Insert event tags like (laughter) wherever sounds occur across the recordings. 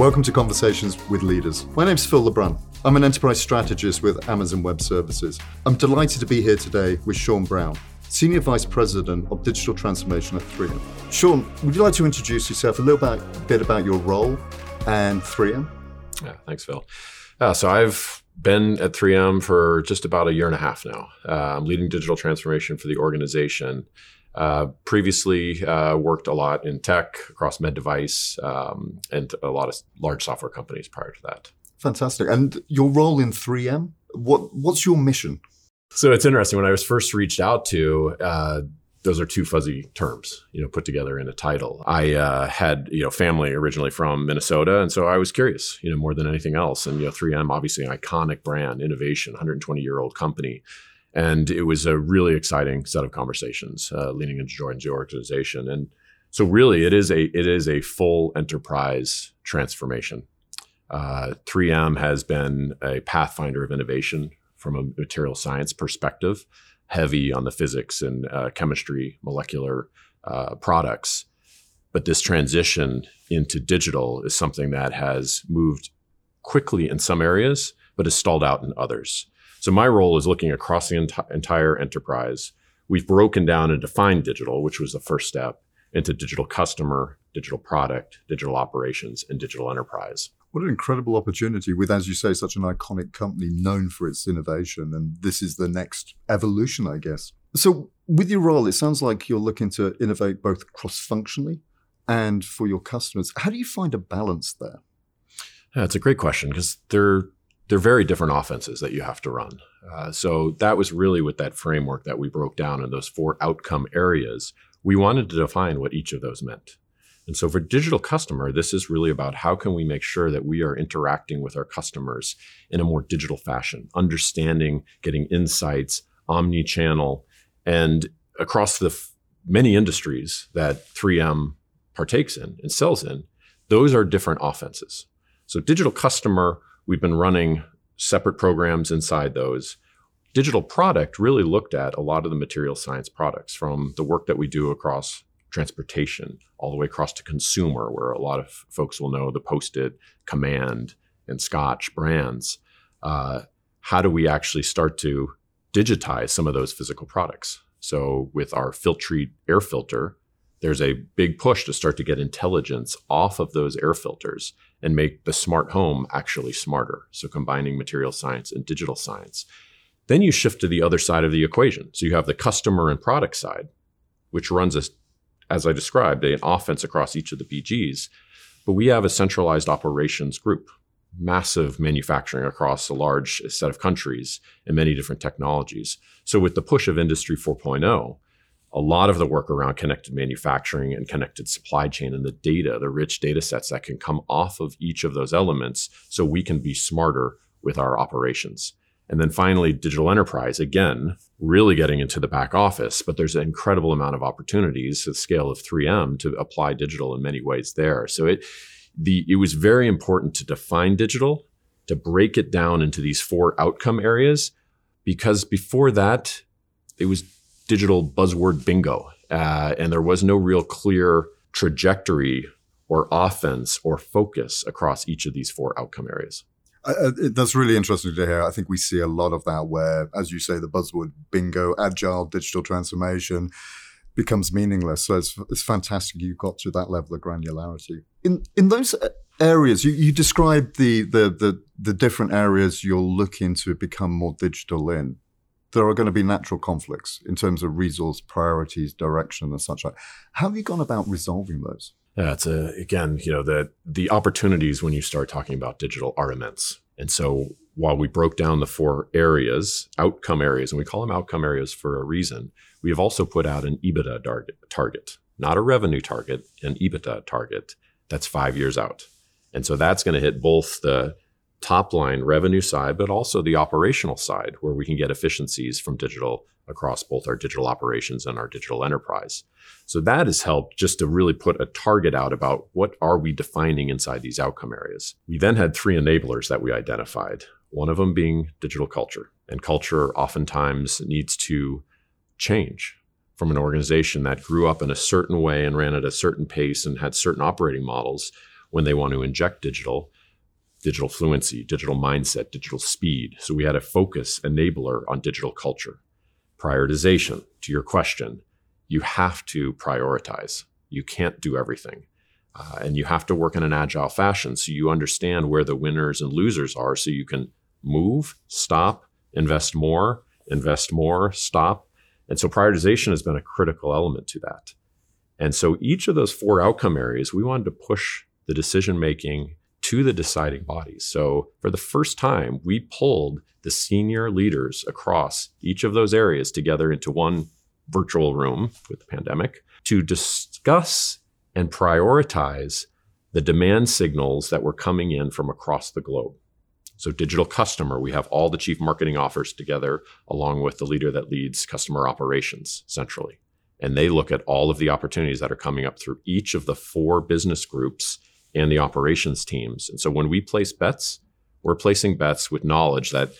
Welcome to Conversations with Leaders. My name's Phil LeBrun. I'm an enterprise strategist with Amazon Web Services. I'm delighted to be here today with Sean Brown, Senior Vice President of Digital Transformation at 3M. Sean, would you like to introduce yourself a little bit about your role and 3M? Yeah, thanks, Phil. Uh, so I've been at 3M for just about a year and a half now. Uh, I'm leading digital transformation for the organization. Uh, previously uh, worked a lot in tech across med device um, and a lot of large software companies prior to that. Fantastic. And your role in 3M, what what's your mission? So it's interesting. When I was first reached out to, uh, those are two fuzzy terms, you know, put together in a title. I uh, had, you know, family originally from Minnesota, and so I was curious, you know, more than anything else. And you know, 3M, obviously, an iconic brand, innovation, 120 year old company. And it was a really exciting set of conversations uh, leaning into joining the organization. And so really it is a it is a full enterprise transformation. Uh, 3M has been a pathfinder of innovation from a material science perspective, heavy on the physics and uh, chemistry, molecular uh, products. But this transition into digital is something that has moved quickly in some areas, but has stalled out in others. So my role is looking across the enti- entire enterprise. We've broken down and defined digital, which was the first step, into digital customer, digital product, digital operations, and digital enterprise. What an incredible opportunity with, as you say, such an iconic company known for its innovation. And this is the next evolution, I guess. So, with your role, it sounds like you're looking to innovate both cross functionally and for your customers. How do you find a balance there? Yeah, it's a great question because there they're very different offenses that you have to run. Uh, so that was really with that framework that we broke down in those four outcome areas. We wanted to define what each of those meant. And so for digital customer, this is really about how can we make sure that we are interacting with our customers in a more digital fashion, understanding, getting insights, omni-channel, and across the f- many industries that 3M partakes in and sells in, those are different offenses. So digital customer We've been running separate programs inside those. Digital product really looked at a lot of the material science products from the work that we do across transportation all the way across to consumer, where a lot of folks will know the Post-it, command and scotch brands. Uh, how do we actually start to digitize some of those physical products? So, with our Filtrete air filter, there's a big push to start to get intelligence off of those air filters and make the smart home actually smarter. So combining material science and digital science. Then you shift to the other side of the equation. So you have the customer and product side, which runs as, as I described, an offense across each of the BGs. But we have a centralized operations group, massive manufacturing across a large set of countries and many different technologies. So with the push of Industry 4.0, a lot of the work around connected manufacturing and connected supply chain and the data, the rich data sets that can come off of each of those elements so we can be smarter with our operations. And then finally, digital enterprise, again, really getting into the back office, but there's an incredible amount of opportunities at the scale of 3M to apply digital in many ways there. So it, the, it was very important to define digital, to break it down into these four outcome areas, because before that, it was digital buzzword bingo. Uh, and there was no real clear trajectory or offense or focus across each of these four outcome areas. Uh, that's really interesting to hear. I think we see a lot of that where, as you say, the buzzword bingo, agile digital transformation becomes meaningless. So it's, it's fantastic you got to that level of granularity. In in those areas, you, you described the, the the the different areas you're looking to become more digital in there are going to be natural conflicts in terms of resource priorities, direction, and such like. How have you gone about resolving those? Yeah, it's a, again, you know, the the opportunities when you start talking about digital are immense. And so while we broke down the four areas, outcome areas, and we call them outcome areas for a reason, we have also put out an EBITDA target, target not a revenue target, an EBITDA target that's five years out. And so that's going to hit both the top line revenue side, but also the operational side where we can get efficiencies from digital across both our digital operations and our digital enterprise. So that has helped just to really put a target out about what are we defining inside these outcome areas. We then had three enablers that we identified, one of them being digital culture. And culture oftentimes needs to change from an organization that grew up in a certain way and ran at a certain pace and had certain operating models when they want to inject digital, digital fluency, digital mindset, digital speed. So we had a focus enabler on digital culture. Prioritization, to your question, you have to prioritize. You can't do everything. Uh, and you have to work in an agile fashion so you understand where the winners and losers are so you can move, stop, invest more, invest more, stop. And so prioritization has been a critical element to that. And so each of those four outcome areas, we wanted to push the decision making to the deciding bodies. So for the first time, we pulled the senior leaders across each of those areas together into one virtual room with the pandemic to discuss and prioritize the demand signals that were coming in from across the globe. So, digital customer, we have all the chief marketing offers together, along with the leader that leads customer operations centrally. And they look at all of the opportunities that are coming up through each of the four business groups and the operations teams. And so, when we place bets, we're placing bets with knowledge that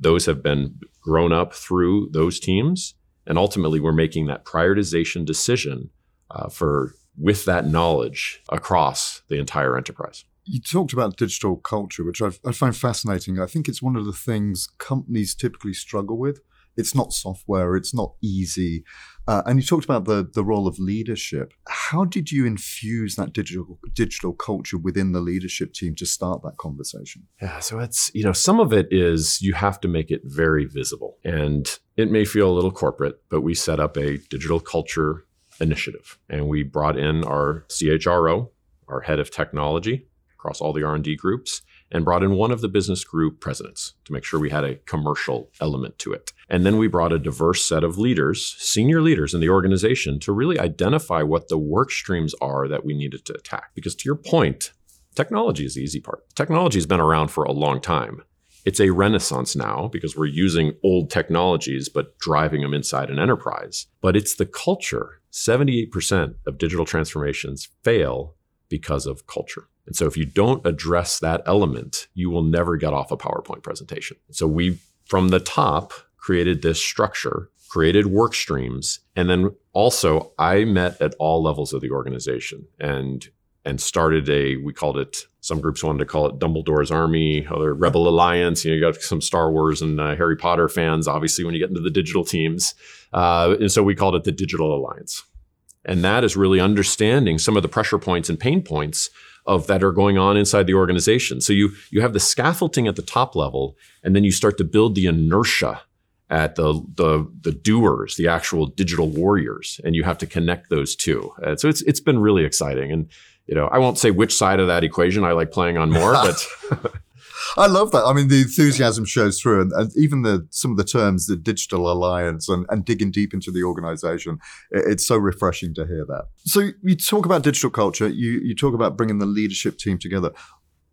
those have been grown up through those teams. And ultimately, we're making that prioritization decision uh, for with that knowledge across the entire enterprise. You talked about digital culture, which I've, I find fascinating. I think it's one of the things companies typically struggle with. It's not software, it's not easy. Uh, and you talked about the, the role of leadership. How did you infuse that digital digital culture within the leadership team to start that conversation? Yeah, so it's, you know, some of it is you have to make it very visible. And it may feel a little corporate, but we set up a digital culture initiative. And we brought in our CHRO, our head of technology across all the R&D groups, and brought in one of the business group presidents to make sure we had a commercial element to it. And then we brought a diverse set of leaders, senior leaders in the organization to really identify what the work streams are that we needed to attack. Because to your point, technology is the easy part. Technology has been around for a long time. It's a renaissance now because we're using old technologies, but driving them inside an enterprise. But it's the culture. 78% of digital transformations fail because of culture. And so if you don't address that element, you will never get off a PowerPoint presentation. So we, from the top, created this structure, created work streams, and then also I met at all levels of the organization and and started a we called it some groups wanted to call it Dumbledore's Army, other Rebel Alliance. You know, you got some Star Wars and uh, Harry Potter fans, obviously, when you get into the digital teams. Uh, and so we called it the Digital Alliance. And that is really understanding some of the pressure points and pain points of that are going on inside the organization. So you you have the scaffolding at the top level, and then you start to build the inertia at the the the doers, the actual digital warriors, and you have to connect those two. And so it's it's been really exciting. And you know, I won't say which side of that equation I like playing on more, (laughs) but I love that. I mean, the enthusiasm shows through, and, and, even the some of the terms, the digital alliance, and, and digging deep into the organization. It, it's so refreshing to hear that. So you talk about digital culture. You you talk about bringing the leadership team together.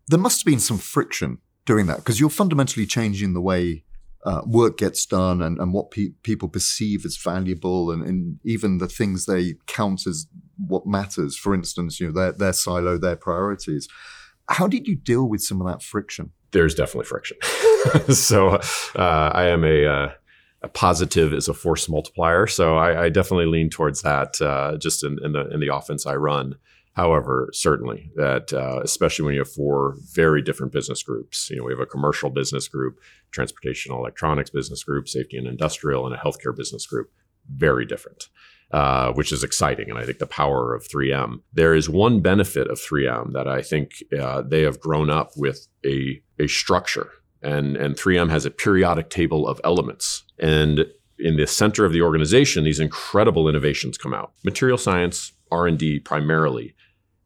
There must have been some friction doing that because you're fundamentally changing the way uh, work gets done and, and what pe- people perceive as valuable and, and, even the things they count as what matters. For instance, you know, their, their silo, their priorities. How did you deal with some of that friction? There's definitely friction. (laughs) so uh, I am a, uh, a, positive is a force multiplier. So I, I definitely lean towards that uh, just in, in, the in the offense I run. However, certainly that, uh, especially when you have four very different business groups, you know, we have a commercial business group, transportation electronics business group, safety and industrial, and a healthcare business group. Very different, uh, which is exciting. And I think the power of 3M. There is one benefit of 3M that I think uh, they have grown up with a, a structure. And, and 3M has a periodic table of elements. And in the center of the organization, these incredible innovations come out. Material science, R&D primarily,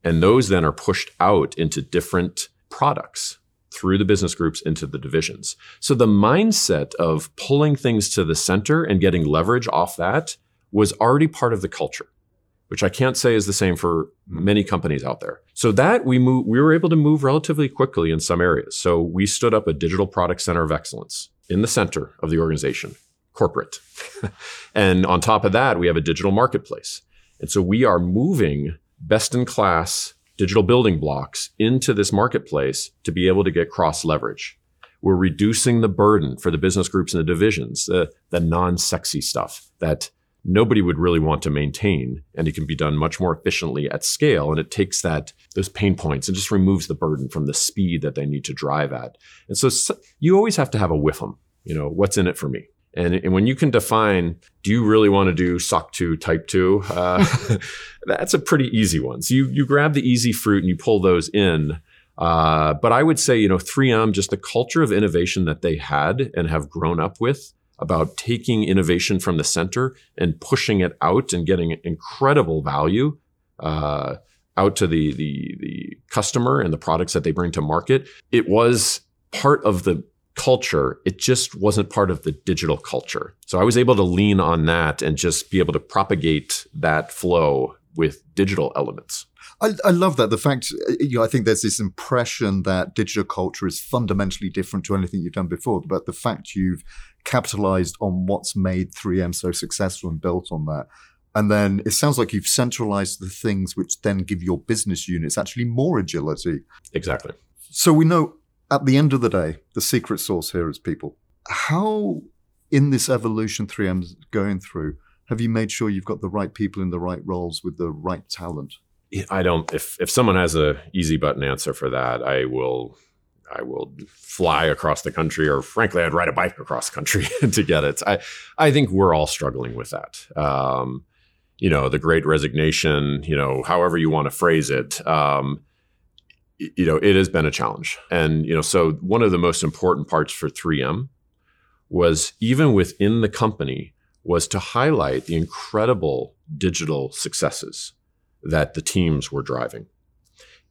and those then are pushed out into different products through the business groups into the divisions. So the mindset of pulling things to the center and getting leverage off that was already part of the culture, which I can't say is the same for many companies out there. So that we move, we were able to move relatively quickly in some areas. So we stood up a digital product center of excellence in the center of the organization, corporate. (laughs) and on top of that, we have a digital marketplace. And so we are moving best in class digital building blocks into this marketplace to be able to get cross leverage. We're reducing the burden for the business groups and the divisions, the, the non sexy stuff that nobody would really want to maintain and it can be done much more efficiently at scale and it takes that those pain points and just removes the burden from the speed that they need to drive at. And so, you always have to have a WIFM you know what's in it for me? And, and when you can define do you really want to do soc 2 type 2 uh, (laughs) that's a pretty easy one. So you, you grab the easy fruit and you pull those in. Uh, but I would say, you know, 3M, just the culture of innovation that they had and have grown up with about taking innovation from the center and pushing it out and getting incredible value uh, out to the, the the customer and the products that they bring to market. It was part of the culture. It just wasn't part of the digital culture. So I was able to lean on that and just be able to propagate that flow with digital elements. I, I, love that. The fact, uh, you know, I think there's this impression that digital culture is fundamentally different to anything you've done before. But the fact you've capitalized on what's made 3M so successful and built on that. And then it sounds like you've centralized the things which then give your business units actually more agility. Exactly. So we know at the end of the day, the secret sauce here is people. How, in this evolution 3M's going through, have you made sure you've got the right people in the right roles with the right talent? I don't. If if someone has a easy button answer for that, I will I will fly across the country, or frankly, I'd ride a bike across the country (laughs) to get it. I, I think we're all struggling with that. Um, you know, the great resignation, you know, however you want to phrase it, um, you know, it has been a challenge. And, you know, so one of the most important parts for 3M was even within the company was to highlight the incredible digital successes that the teams were driving.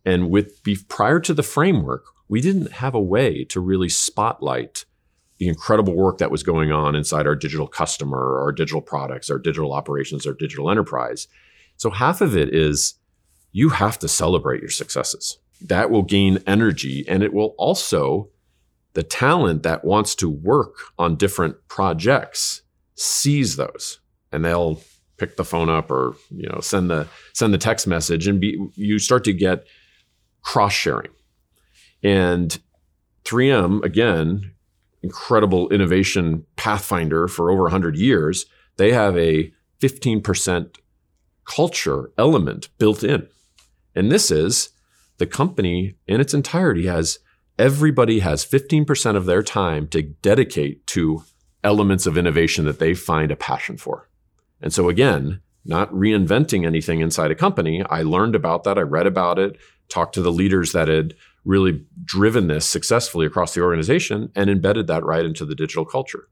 And with prior to the framework, we didn't have a way to really spotlight the incredible work that was going on inside our digital customer, our digital products, our digital operations, our digital enterprise. So half of it is you have to celebrate your successes. That will gain energy and it will also the talent that wants to work on different projects sees those and they'll pick the phone up or you know send the send the text message and be you start to get cross sharing and 3M, again, incredible innovation pathfinder for over 100 years, they have a 15% culture element built in. And this is the company in its entirety has everybody has 15% of their time to dedicate to elements of innovation that they find a passion for. And so again, not reinventing anything inside a company. I learned about that. I read about it, talked to the leaders that had really driven this successfully across the organization and embedded that right into the digital culture.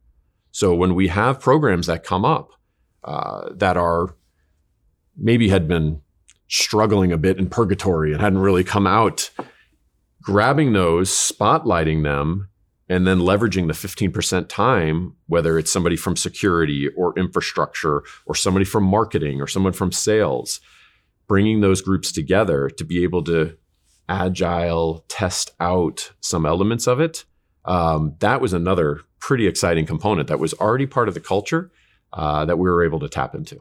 So when we have programs that come up uh, that are maybe had been struggling a bit in purgatory and hadn't really come out, grabbing those, spotlighting them, and then leveraging the 15% time, whether it's somebody from security or infrastructure or somebody from marketing or someone from sales, bringing those groups together to be able to agile, test out some elements of it. Um, that was another pretty exciting component that was already part of the culture uh, that we were able to tap into.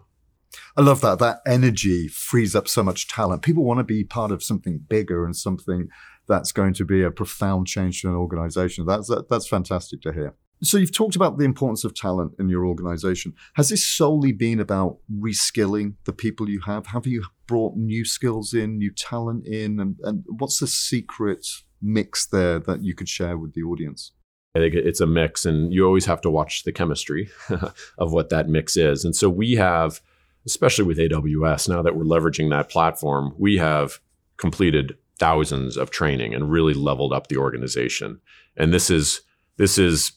I love that. That energy frees up so much talent. People want to be part of something bigger and something that's going to be a profound change to an organization. That's that, that's fantastic to hear. So you've talked about the importance of talent in your organization. Has this solely been about reskilling the people you have? Have you brought new skills in, new talent in, and, and what's the secret mix there that you could share with the audience? I think it's a mix, and you always have to watch the chemistry (laughs) of what that mix is. And so we have, especially with AWS, now that we're leveraging that platform, we have completed thousands of training and really leveled up the organization. And this is this is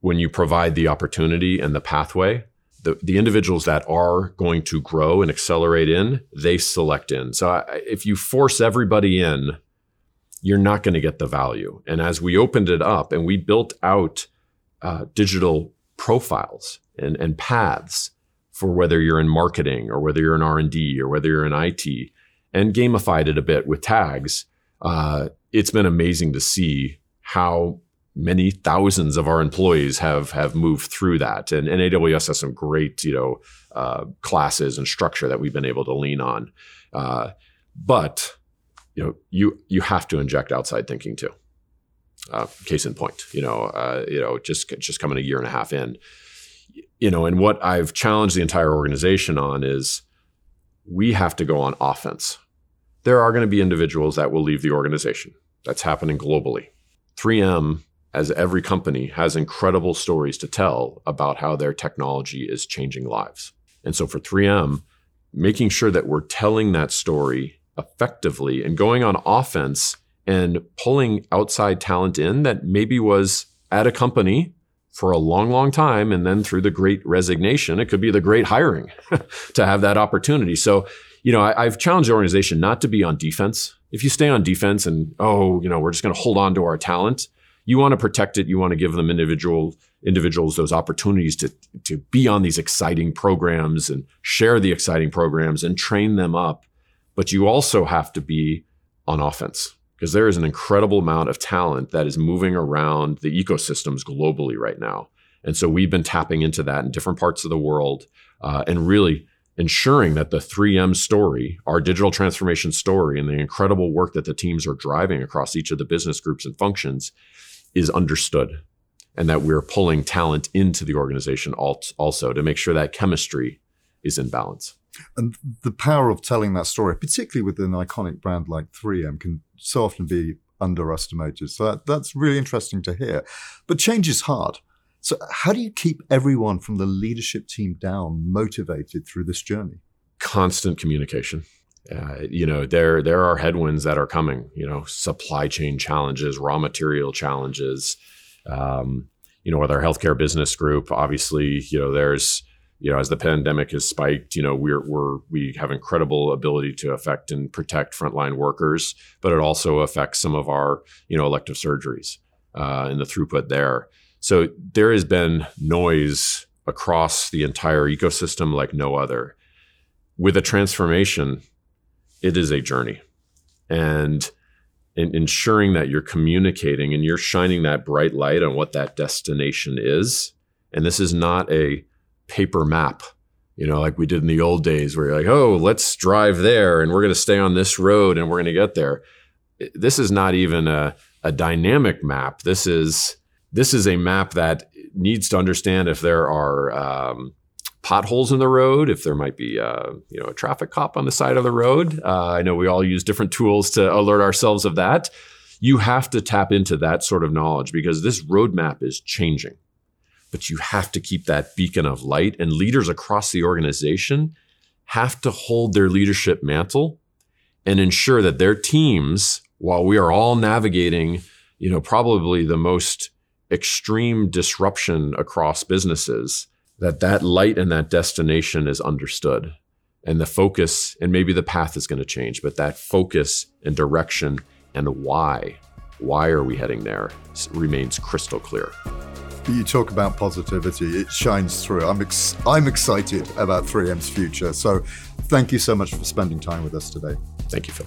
when you provide the opportunity and the pathway, the, the individuals that are going to grow and accelerate in, they select in. So I, if you force everybody in, you're not going to get the value. And as we opened it up and we built out uh, digital profiles and, and paths for whether you're in marketing or whether you're in R&D or whether you're in IT and gamified it a bit with tags, uh, it's been amazing to see how many thousands of our employees have have moved through that, and, and AWS has some great you know uh, classes and structure that we've been able to lean on. Uh, but you know you you have to inject outside thinking too. Uh, case in point, you know, uh, you know, just just coming a year and a half in, you know, and what I've challenged the entire organization on is we have to go on offense. There are going to be individuals that will leave the organization. That's happening globally. 3M, as every company, has incredible stories to tell about how their technology is changing lives. And so for 3M, making sure that we're telling that story effectively and going on offense and pulling outside talent in that maybe was at a company for a long, long time. And then through the great resignation, it could be the great hiring (laughs) to have that opportunity. So, you know, I, have challenged the organization not to be on defense. If you stay on defense and, oh, you know, we're just going to hold on to our talent, you want to protect it. You want to give them individual individuals those opportunities to, to be on these exciting programs and share the exciting programs and train them up. But you also have to be on offense because there is an incredible amount of talent that is moving around the ecosystems globally right now. And so we've been tapping into that in different parts of the world uh, and really ensuring that the 3M story, our digital transformation story, and the incredible work that the teams are driving across each of the business groups and functions is understood. And that we're pulling talent into the organization also to make sure that chemistry is in balance. And the power of telling that story, particularly with an iconic brand like 3M, can so often be underestimated. So that, that's really interesting to hear. But change is hard. So, how do you keep everyone from the leadership team down motivated through this journey? Constant communication. Uh, you know, there there are headwinds that are coming. You know, supply chain challenges, raw material challenges. Um, you know, with our healthcare business group, obviously, you know, there's you know, as the pandemic has spiked, you know, we're, we're we have incredible ability to affect and protect frontline workers, but it also affects some of our, you know, elective surgeries uh, and the throughput there. So there has been noise across the entire ecosystem like no other. With a transformation, it is a journey, and in ensuring that you're communicating and you're shining that bright light on what that destination is. And this is not a paper map, you know, like we did in the old days where you're like, oh, let's drive there and we're going to stay on this road and we're going to get there. This is not even a, a dynamic map. This is this is a map that needs to understand if there are um, potholes in the road, if there might be uh, you know a traffic cop on the side of the road. Uh, I know we all use different tools to alert ourselves of that. You have to tap into that sort of knowledge because this roadmap is changing but you have to keep that beacon of light. And leaders across the organization have to hold their leadership mantle and ensure that their teams, while we are all navigating, you know, probably the most extreme disruption across businesses, that that light and that destination is understood and the focus and maybe the path is going to change but that focus and direction and why why are we heading there remains crystal clear you talk about positivity, it shines through. I'm ex- I'm excited about 3M's future. So thank you so much for spending time with us today. Thank you, Phil.